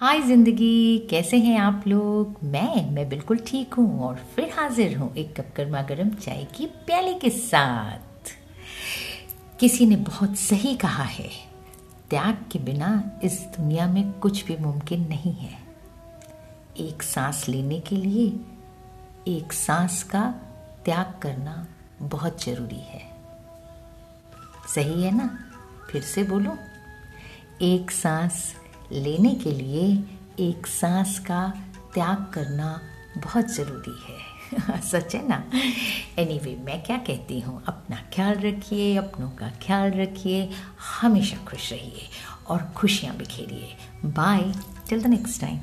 हाय ज़िंदगी, कैसे हैं आप लोग? मैं मैं बिल्कुल ठीक हूँ और फिर हाजिर हूँ एक कप गर्मा गर्म चाय की प्याले के साथ। किसी ने बहुत सही कहा है, त्याग के बिना इस दुनिया में कुछ भी मुमकिन नहीं है। एक सांस लेने के लिए एक सांस का त्याग करना बहुत ज़रूरी है। सही है ना? फिर से बोलो, एक सांस लेने के लिए एक सांस का त्याग करना बहुत ज़रूरी है। सच है ना? एनी anyway, मैं क्या कहती हूँ? अपना ख्याल रखिए अपनों का ख्याल रखिए हमेशा खुश रहिए और खुशियाँ बिखेरिए bye till the next time